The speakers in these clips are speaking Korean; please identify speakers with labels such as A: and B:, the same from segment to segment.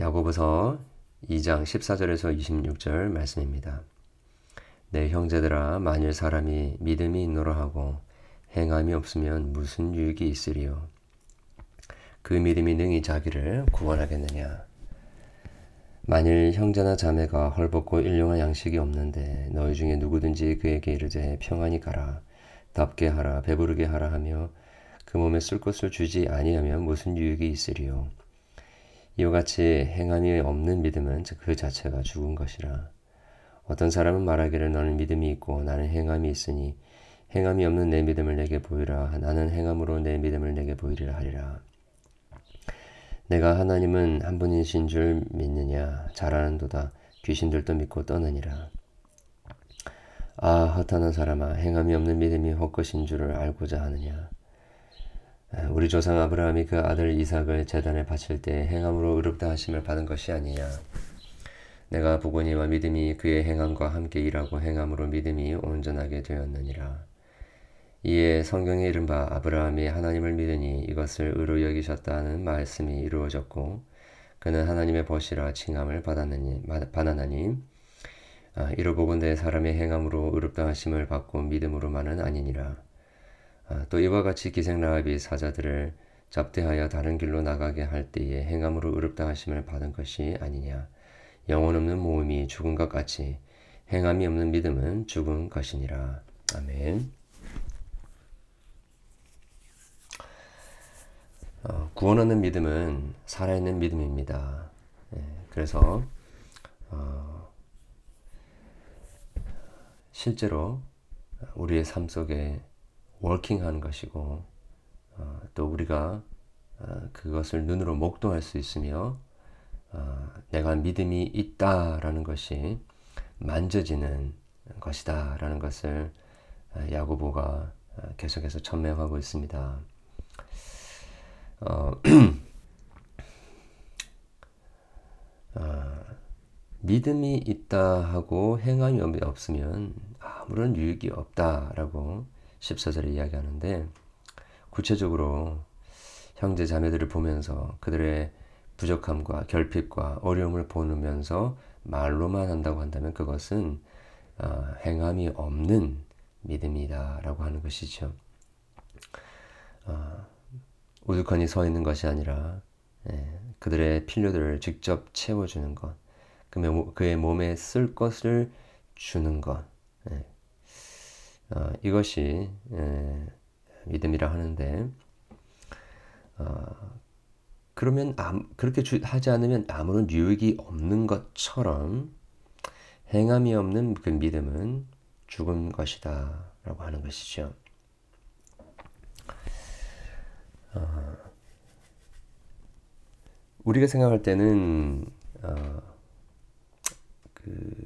A: 야고보서 2장 14절에서 26절 말씀입니다. 내 형제들아 만일 사람이 믿음이 있노라 하고 행함이 없으면 무슨 유익이 있으리요? 그 믿음이 능히 자기를 구원하겠느냐? 만일 형제나 자매가 헐벗고 일용할 양식이 없는데 너희 중에 누구든지 그에게 이르되 평안히 가라 답게 하라 배부르게 하라 하며 그 몸에 쓸 것을 주지 아니하면 무슨 유익이 있으리요 이와 같이 행함이 없는 믿음은 그 자체가 죽은 것이라. 어떤 사람은 말하기를 너는 믿음이 있고 나는 행함이 있으니 행함이 없는 내 믿음을 내게 보이라. 나는 행함으로 내 믿음을 내게 보이리라 하리라. 내가 하나님은 한 분이신 줄 믿느냐? 잘하는도다. 귀신들도 믿고 떠느니라. 아 허탄한 사람아 행함이 없는 믿음이 헛것인 줄을 알고자 하느냐 우리 조상 아브라함이 그 아들 이삭을 재단에 바칠 때 행함으로 의롭다 하심을 받은 것이 아니냐. 내가 보고니와 믿음이 그의 행함과 함께 일하고 행함으로 믿음이 온전하게 되었느니라. 이에 성경에 이른바 아브라함이 하나님을 믿으니 이것을 의로 여기셨다는 말씀이 이루어졌고 그는 하나님의 벗이라 칭함을 받았느니 받았나니 아, 이로 보건대 사람의 행함으로 의롭다 하심을 받고 믿음으로만은 아니니라. 아, 또 이와 같이 기생라합이 사자들을 잡대하여 다른 길로 나가게 할 때에 행함으로 의롭다 하심을 받은 것이 아니냐 영혼 없는 모험이 죽은 것 같이 행함이 없는 믿음은 죽은 것이니라 아멘. 어, 구원 얻는 믿음은 살아있는 믿음입니다. 예, 그래서 어, 실제로 우리의 삶 속에 워킹하는 것이고 어, 또 우리가 어, 그것을 눈으로 목도할 수 있으며 어, 내가 믿음이 있다라는 것이 만져지는 것이다라는 것을 어, 야고보가 어, 계속해서 천명하고 있습니다. 어, 어, 믿음이 있다 하고 행함이 없으면 아무런 유익이 없다라고 14절에 이야기하는데 구체적으로 형제 자매들을 보면서 그들의 부족함과 결핍과 어려움을 보면서 말로만 한다고 한다면 그것은 어, 행함이 없는 믿음이다라고 하는 것이죠. 어, 우두커니 서 있는 것이 아니라 예, 그들의 필요들을 직접 채워주는 것, 그의 몸에 쓸 것을 주는 것, 예, 어, 이것이 예, 믿음이라 하는데 어, 그러면 암, 그렇게 주, 하지 않으면 아무런 유익이 없는 것처럼 행함이 없는 그 믿음은 죽은 것이다 라고 하는 것이죠. 어, 우리가 생각할 때는 어, 그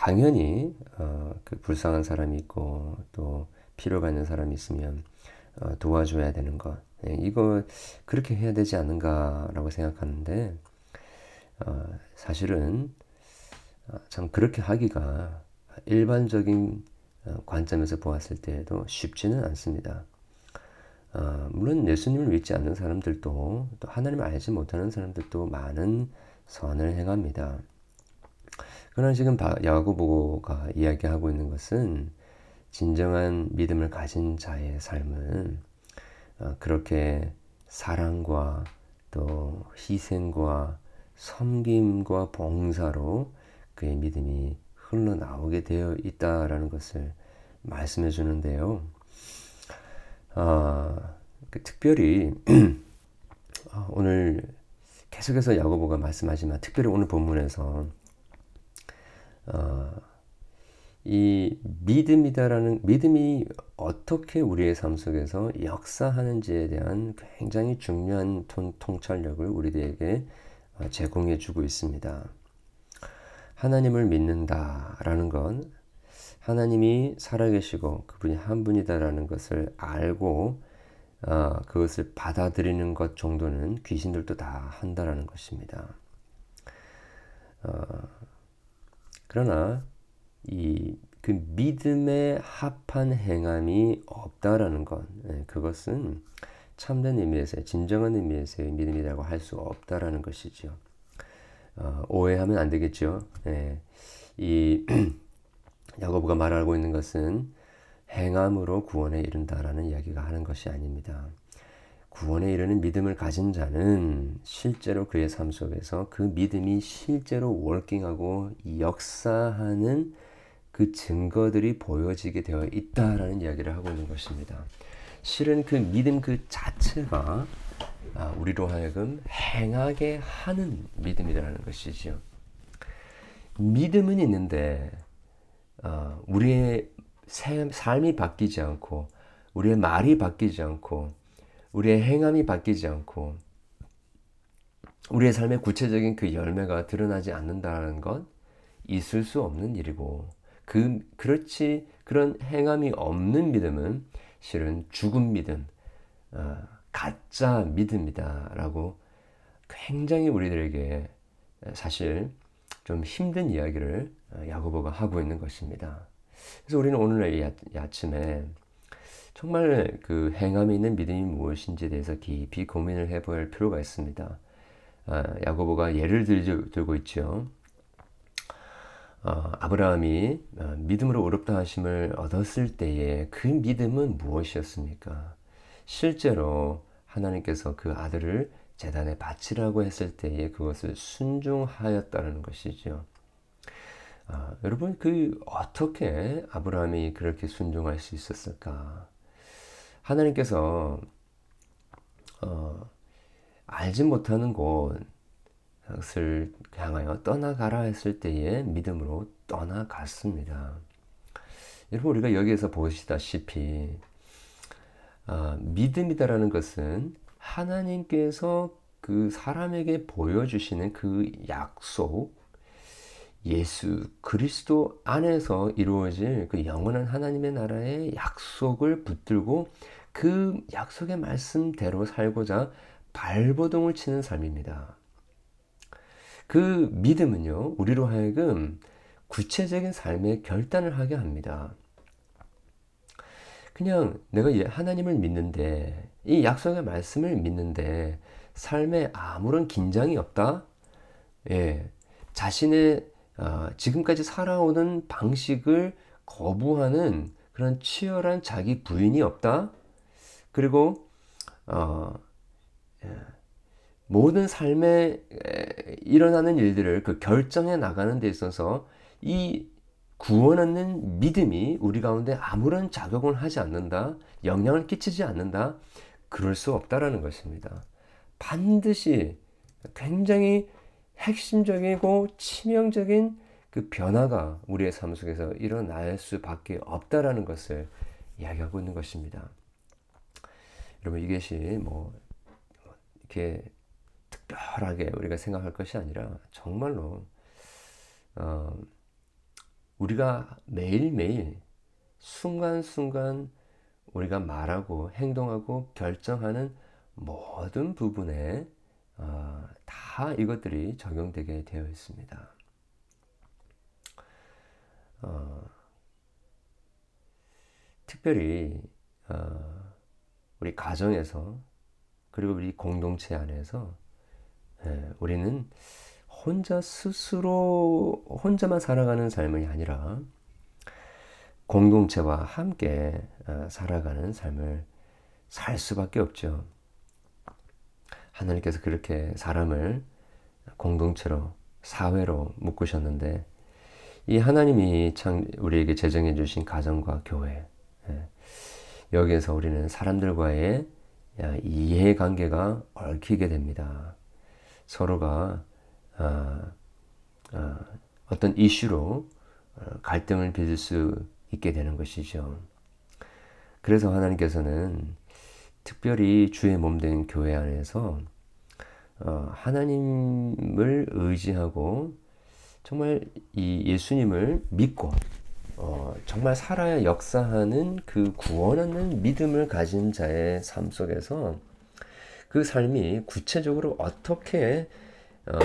A: 당연히 어, 그 불쌍한 사람이 있고 또 필요가 있는 사람이 있으면 어, 도와줘야 되는 것 예, 이거 그렇게 해야 되지 않는가라고 생각하는데 어, 사실은 어, 참 그렇게 하기가 일반적인 어, 관점에서 보았을 때에도 쉽지는 않습니다. 어, 물론 예수님을 믿지 않는 사람들도 또 하나님을 알지 못하는 사람들도 많은 선을 행합니다. 그러나 지금 야고보가 이야기하고 있는 것은 진정한 믿음을 가진 자의 삶은 어, 그렇게 사랑과 또 희생과 섬김과 봉사로 그의 믿음이 흘러나오게 되어 있다라는 것을 말씀해 주는데요. 어, 그 특별히 어, 오늘 계속해서 야고보가 말씀하지만 특별히 오늘 본문에서 어, 이 믿음이다라는 믿음이 어떻게 우리의 삶 속에서 역사하는지에 대한 굉장히 중요한 통, 통찰력을 우리들에게 어, 제공해 주고 있습니다. 하나님을 믿는다라는 건 하나님이 살아계시고 그분이 한 분이다라는 것을 알고 어, 그것을 받아들이는 것 정도는 귀신들도 다 한다라는 것입니다. 어, 그러나 이 그 믿음에 합한 행함이 없다라는 것, 네, 그것은 참된 의미에서의 진정한 의미에서의 믿음이라고 할 수 없다라는 것이죠. 어, 오해하면 안 되겠죠. 예. 이 야고보가 말하고 있는 것은 행함으로 구원에 이른다라는 이야기가 하는 것이 아닙니다. 구원에 이르는 믿음을 가진 자는 실제로 그의 삶 속에서 그 믿음이 실제로 월킹하고 역사하는 그 증거들이 보여지게 되어 있다라는 이야기를 하고 있는 것입니다. 실은 그 믿음 그 자체가 아, 우리로 하여금 행하게 하는 믿음이라는 것이지요. 믿음은 있는데 어, 우리의 삶이 바뀌지 않고 우리의 말이 바뀌지 않고 우리의 행함이 바뀌지 않고 우리의 삶의 구체적인 그 열매가 드러나지 않는다는 것 있을 수 없는 일이고 그 그렇지 그런 행함이 없는 믿음은 실은 죽은 믿음, 어, 가짜 믿음이다라고 굉장히 우리들에게 사실 좀 힘든 이야기를 어, 야고보가 하고 있는 것입니다. 그래서 우리는 오늘 이 아침에 정말 그 행함이 있는 믿음이 무엇인지에 대해서 깊이 고민을 해볼 필요가 있습니다. 아, 야고보가 예를 들고 있죠. 어, 아브라함이 어, 믿음으로 어렵다 하심을 얻었을 때에 그 믿음은 무엇이었습니까? 실제로 하나님께서 그 아들을 재단에 바치라고 했을 때에 그것을 순종하였다는 것이죠. 아, 여러분 그 어떻게 아브라함이 그렇게 순종할 수 있었을까? 하나님께서 어, 알지 못하는 곳을 향하여 떠나가라 했을 때에 믿음으로 떠나갔습니다. 여러분 우리가 여기에서 보시다시피 어, 믿음이다라는 것은 하나님께서 그 사람에게 보여주시는 그 약속, 예수 그리스도 안에서 이루어질 그 영원한 하나님의 나라의 약속을 붙들고 그 약속의 말씀대로 살고자 발버둥을 치는 삶입니다. 그 믿음은요, 우리로 하여금 구체적인 삶의 결단을 하게 합니다. 그냥 내가 하나님을 믿는데 이 약속의 말씀을 믿는데 삶에 아무런 긴장이 없다. 예, 자신의 어, 지금까지 살아오는 방식을 거부하는 그런 치열한 자기 부인이 없다. 그리고 어, 예, 모든 삶에 일어나는 일들을 그 결정해 나가는 데 있어서 이 구원하는 믿음이 우리 가운데 아무런 작용을 하지 않는다, 영향을 끼치지 않는다, 그럴 수 없다라는 것입니다. 반드시 굉장히 핵심적이고 치명적인 그 변화가 우리의 삶 속에서 일어날 수밖에 없다라는 것을 이야기하고 있는 것입니다. 여러분 이것이 뭐 이렇게 특별하게 우리가 생각할 것이 아니라 정말로 어, 우리가 매일매일 순간순간 우리가 말하고 행동하고 결정하는 모든 부분에 어, 다 이것들이 적용되게 되어 있습니다. 어, 특별히 어, 우리 가정에서 그리고 우리 공동체 안에서 예, 우리는 혼자 스스로 혼자만 살아가는 삶이 아니라 공동체와 함께 어, 살아가는 삶을 살 수밖에 없죠. 하나님께서 그렇게 사람을 공동체로 사회로 묶으셨는데 이 하나님이 참 우리에게 제정해 주신 가정과 교회 예, 여기에서 우리는 사람들과의 이해관계가 얽히게 됩니다. 서로가 어, 어, 어떤 이슈로 어, 갈등을 빚을 수 있게 되는 것이죠. 그래서 하나님께서는 특별히 주의 몸 된 교회 안에서 어, 하나님을 의지하고 정말 이 예수님을 믿고 어, 정말 살아야 역사하는 그 구원하는 믿음을 가진 자의 삶 속에서 그 삶이 구체적으로 어떻게 어,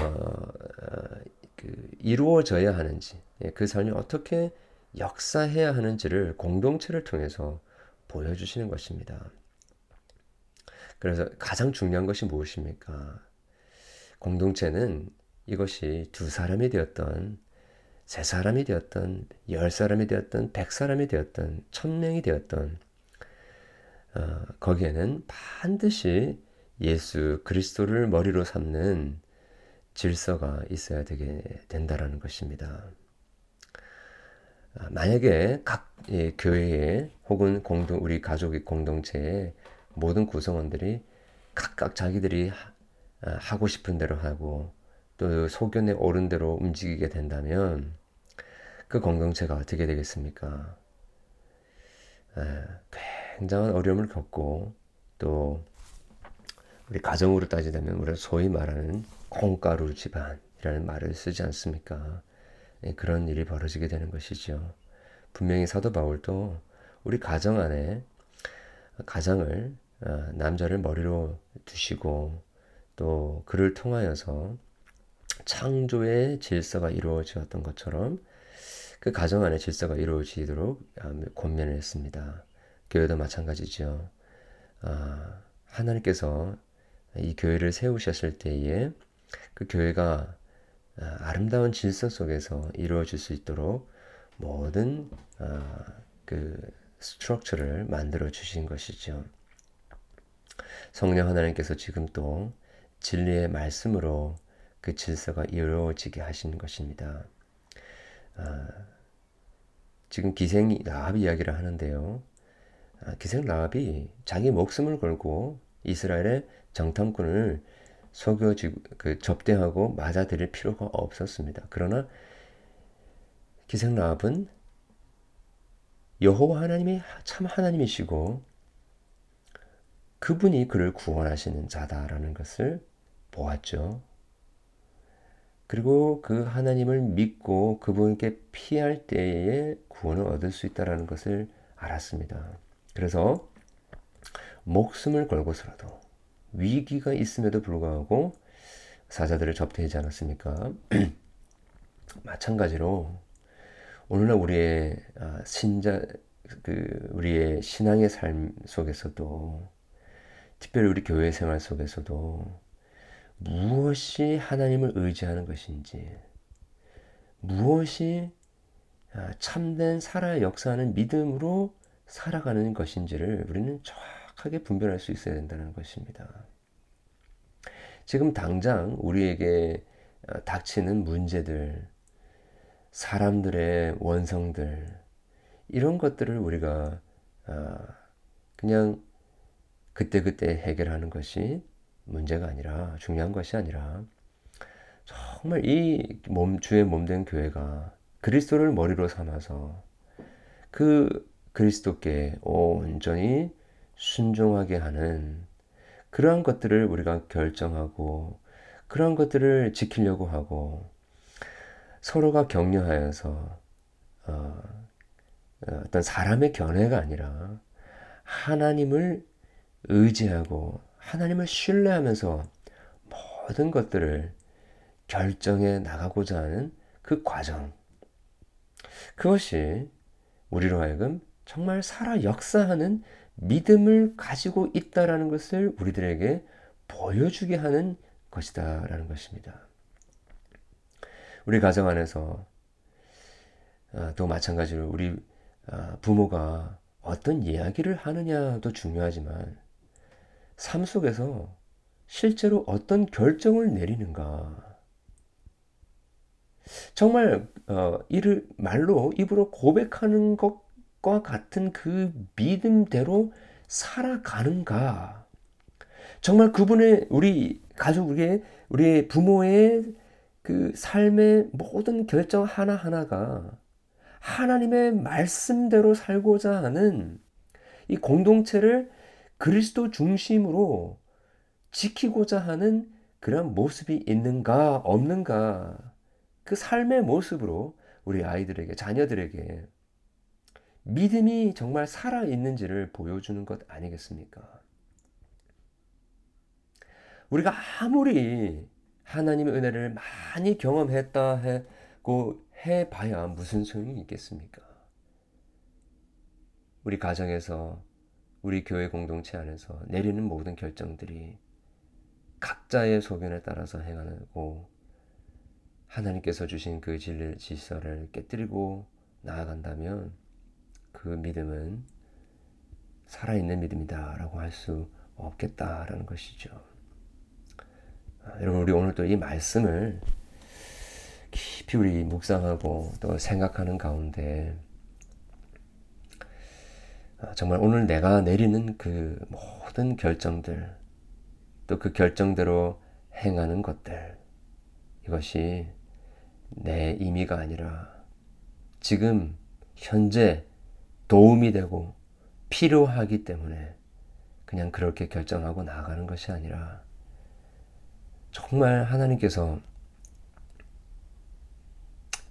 A: 그 이루어져야 하는지, 예, 그 삶이 어떻게 역사해야 하는지를 공동체를 통해서 보여주시는 것입니다. 그래서 가장 중요한 것이 무엇입니까? 공동체는 이것이 두 사람이 되었던 세 사람이 되었던 열 사람이 되었던 백 사람이 되었던 천 명이 되었던 어, 거기에는 반드시 예수 그리스도를 머리로 삼는 질서가 있어야 되게 된다라는 것입니다. 아, 만약에 각 예, 교회에 혹은 공동 우리 가족의 공동체의 모든 구성원들이 각각 자기들이 아, 하고 싶은 대로 하고 또 소견에 오른 대로 움직이게 된다면 그 공동체가 어떻게 되겠습니까? 굉장한 어려움을 겪고 또 우리 가정으로 따지자면 우리가 소위 말하는 콩가루 집안이라는 말을 쓰지 않습니까? 예, 그런 일이 벌어지게 되는 것이죠. 분명히 사도 바울도 우리 가정 안에 가장을 어, 남자를 머리로 두시고 또 그를 통하여서 창조의 질서가 이루어졌던 것처럼 그 가정 안에 질서가 이루어지도록 음, 권면을 했습니다. 교회도 마찬가지죠. 아, 하나님께서 이 교회를 세우셨을 때에 그 교회가 아, 아름다운 질서 속에서 이루어질 수 있도록 모든 아, 그 스트럭처를 만들어 주신 것이죠. 성령 하나님께서 지금 또 진리의 말씀으로 그 질서가 이루어지게 하신 것입니다. 아, 지금 기생 라합 이야기를 하는데요. 아, 기생 라합이 자기 목숨을 걸고 이스라엘의 정탐꾼을 속여 그 접대하고 맞아들일 필요가 없었습니다. 그러나 기생 라합은 여호와 하나님이 참 하나님이시고 그분이 그를 구원하시는 자다라는 것을 보았죠. 그리고 그 하나님을 믿고 그분께 피할 때에 구원을 얻을 수 있다라는 것을 알았습니다. 그래서 목숨을 걸고서라도 위기가 있음에도 불구하고 사자들을 접대하지 않았습니까? 마찬가지로 오늘날 우리의 아, 신자 그 우리의 신앙의 삶 속에서도 특별히 우리 교회 생활 속에서도 무엇이 하나님을 의지하는 것인지, 무엇이 아, 참된 살아 역사하는 믿음으로 살아가는 것인지를 우리는 정확하게 분별할 수 있어야 된다는 것입니다. 지금 당장 우리에게 아, 닥치는 문제들, 사람들의 원성들, 이런 것들을 우리가 아, 그냥 그때그때 해결하는 것이 문제가 아니라 중요한 것이 아니라 정말 이 몸, 주의 몸된 교회가 그리스도를 머리로 삼아서 그 그리스도께 온전히 순종하게 하는 그러한 것들을 우리가 결정하고 그러한 것들을 지키려고 하고 서로가 격려하여서 어, 어떤 사람의 견해가 아니라 하나님을 의지하고 하나님을 신뢰하면서 모든 것들을 결정해 나가고자 하는 그 과정. 그것이 우리로 하여금 정말 살아 역사하는 믿음을 가지고 있다라는 것을 우리들에게 보여주게 하는 것이다라는 것입니다. 우리 가정 안에서 아, 또 마찬가지로 우리 아, 부모가 어떤 이야기를 하느냐도 중요하지만 삶 속에서 실제로 어떤 결정을 내리는가. 정말 어, 이를 말로 입으로 고백하는 것과 같은 그 믿음대로 살아가는가. 정말 그분의 우리 가족 우리의 우리 부모의 그 삶의 모든 결정 하나 하나가 하나님의 말씀대로 살고자 하는 이 공동체를 그리스도 중심으로 지키고자 하는 그런 모습이 있는가 없는가 그 삶의 모습으로 우리 아이들에게 자녀들에게 믿음이 정말 살아 있는지를 보여주는 것 아니겠습니까? 우리가 아무리 하나님의 은혜를 많이 경험했다 하고 해봐야 무슨 소용이 있겠습니까? 우리 가정에서 우리 교회 공동체 안에서 내리는 모든 결정들이 각자의 소견에 따라서 행하고 하나님께서 주신 그 진리 질서를 깨뜨리고 나아간다면 그 믿음은 살아있는 믿음이다라고 할 수 없겠다라는 것이죠. 아, 여러분 우리 오늘 또이 말씀을 깊이 우리 묵상하고 또 생각하는 가운데 아, 정말 오늘 내가 내리는 그 모든 결정들 또 그 결정대로 행하는 것들 이것이 내 임의가 아니라 지금 현재 도움이 되고 필요하기 때문에 그냥 그렇게 결정하고 나가는 것이 아니라 정말 하나님께서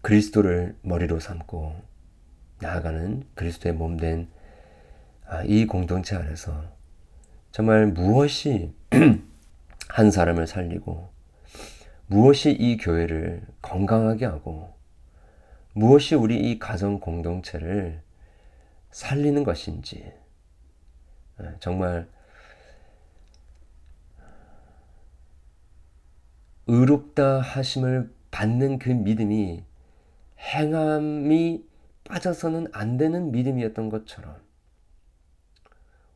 A: 그리스도를 머리로 삼고 나아가는 그리스도의 몸된 아, 이 공동체 안에서 정말 무엇이 한 사람을 살리고 무엇이 이 교회를 건강하게 하고 무엇이 우리 이 가정 공동체를 살리는 것인지 예, 정말 의롭다 하심을 받는 그 믿음이 행함이 빠져서는 안 되는 믿음이었던 것처럼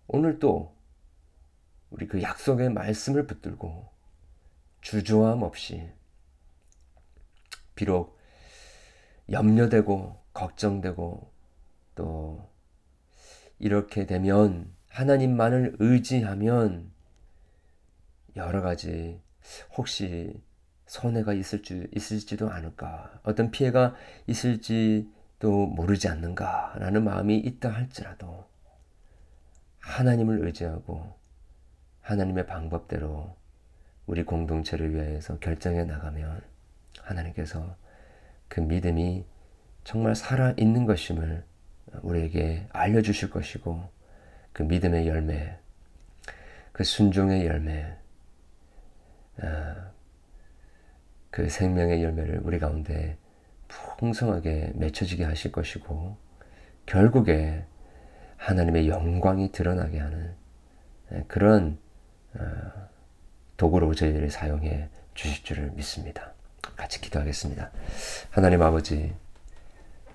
A: 오늘 또 우리 그 약속의 말씀을 붙들고 주저함 없이 비록 염려되고 걱정되고 또 이렇게 되면 하나님만을 의지하면 여러 가지 혹시 손해가 있을 줄, 있을지도 않을까? 어떤 피해가 있을지도 모르지 않는가라는 마음이 있다 할지라도 하나님을 의지하고 하나님의 방법대로 우리 공동체를 위해서 결정해 나가면 하나님께서 그 믿음이 정말 살아있는 것임을 우리에게 알려주실 것이고 그 믿음의 열매, 그 순종의 열매, 아, 그 생명의 열매를 우리 가운데 풍성하게 맺혀지게 하실 것이고 결국에 하나님의 영광이 드러나게 하는 그런 아, 도구로 저희들이 사용해 주실 줄을 믿습니다. 같이 기도하겠습니다. 하나님 아버지,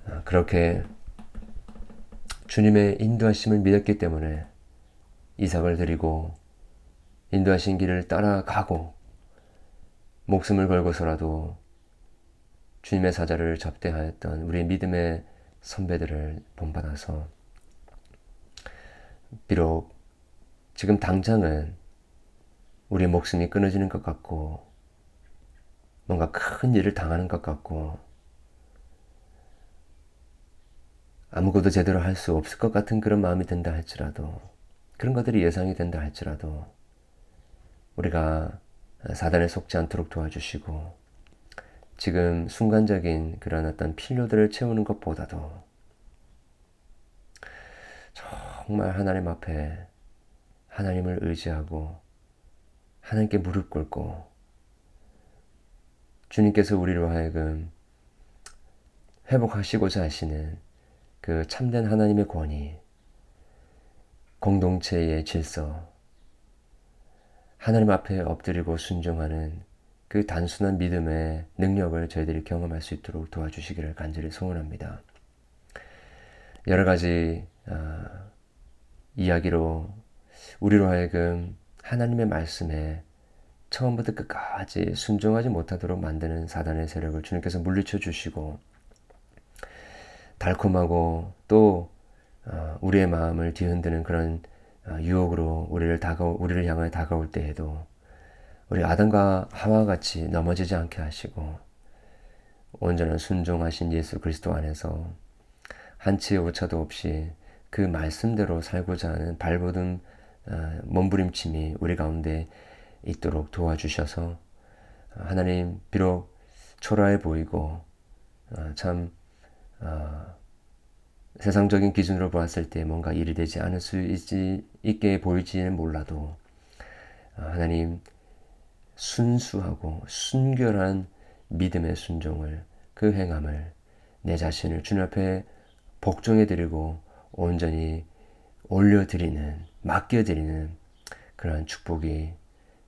A: 아, 그렇게 주님의 인도하심을 믿었기 때문에 이삭을 드리고 인도하신 길을 따라가고 목숨을 걸고서라도 주님의 사자를 접대하였던 우리 믿음의 선배들을 본받아서 비록 지금 당장은 우리의 목숨이 끊어지는 것 같고 뭔가 큰 일을 당하는 것 같고 아무것도 제대로 할 수 없을 것 같은 그런 마음이 든다 할지라도 그런 것들이 예상이 된다 할지라도 우리가 사단에 속지 않도록 도와주시고 지금 순간적인 그런 어떤 필요들을 채우는 것보다도 정말 하나님 앞에 하나님을 의지하고 하나님께 무릎 꿇고 주님께서 우리로 하여금 회복하시고자 하시는 그 참된 하나님의 권위, 공동체의 질서, 하나님 앞에 엎드리고 순종하는 그 단순한 믿음의 능력을 저희들이 경험할 수 있도록 도와주시기를 간절히 소원합니다. 여러 가지 어, 이야기로 우리로 하여금 하나님의 말씀에 처음부터 끝까지 순종하지 못하도록 만드는 사단의 세력을 주님께서 물리쳐 주시고 달콤하고 또 어, 우리의 마음을 뒤흔드는 그런 어, 유혹으로 우리를 다가 우리를 향하여 다가올 때에도 우리 아담과 하와 같이 넘어지지 않게 하시고 온전한 순종하신 예수 그리스도 안에서 한치의 오차도 없이 그 말씀대로 살고자 하는 발버둥 어, 몸부림침이 우리 가운데 있도록 도와주셔서 하나님 비록 초라해 보이고 참 세상적인 기준으로 보았을 때 뭔가 일이 되지 않을 수 있지, 있게 보일지는 몰라도 아, 하나님 순수하고 순결한 믿음의 순종을 그 행함을 내 자신을 주님 앞에 복종해 드리고 온전히 올려 드리는 맡겨 드리는 그러한 축복이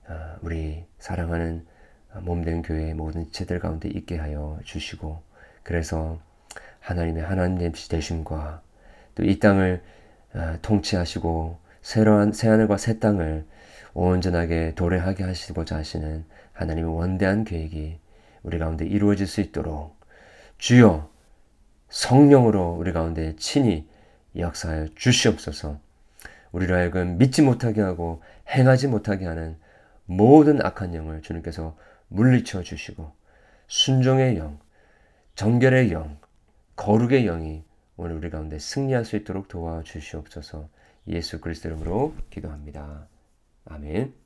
A: 아, 우리 사랑하는 몸된 교회 모든 지체들 가운데 있게 하여 주시고 그래서 하나님의 하나님 되심과 또 이 땅을 아, 통치하시고 새로운 새 하늘과 새 땅을 온전하게 도래하게 하시고자 하시는 하나님의 원대한 계획이 우리 가운데 이루어질 수 있도록 주여 성령으로 우리 가운데 친히 역사하여 주시옵소서. 우리를 하여금 믿지 못하게 하고 행하지 못하게 하는 모든 악한 영을 주님께서 물리쳐 주시고 순종의 영, 정결의 영, 거룩의 영이 오늘 우리 가운데 승리할 수 있도록 도와주시옵소서. 예수 그리스도 이름으로 기도합니다. 아멘.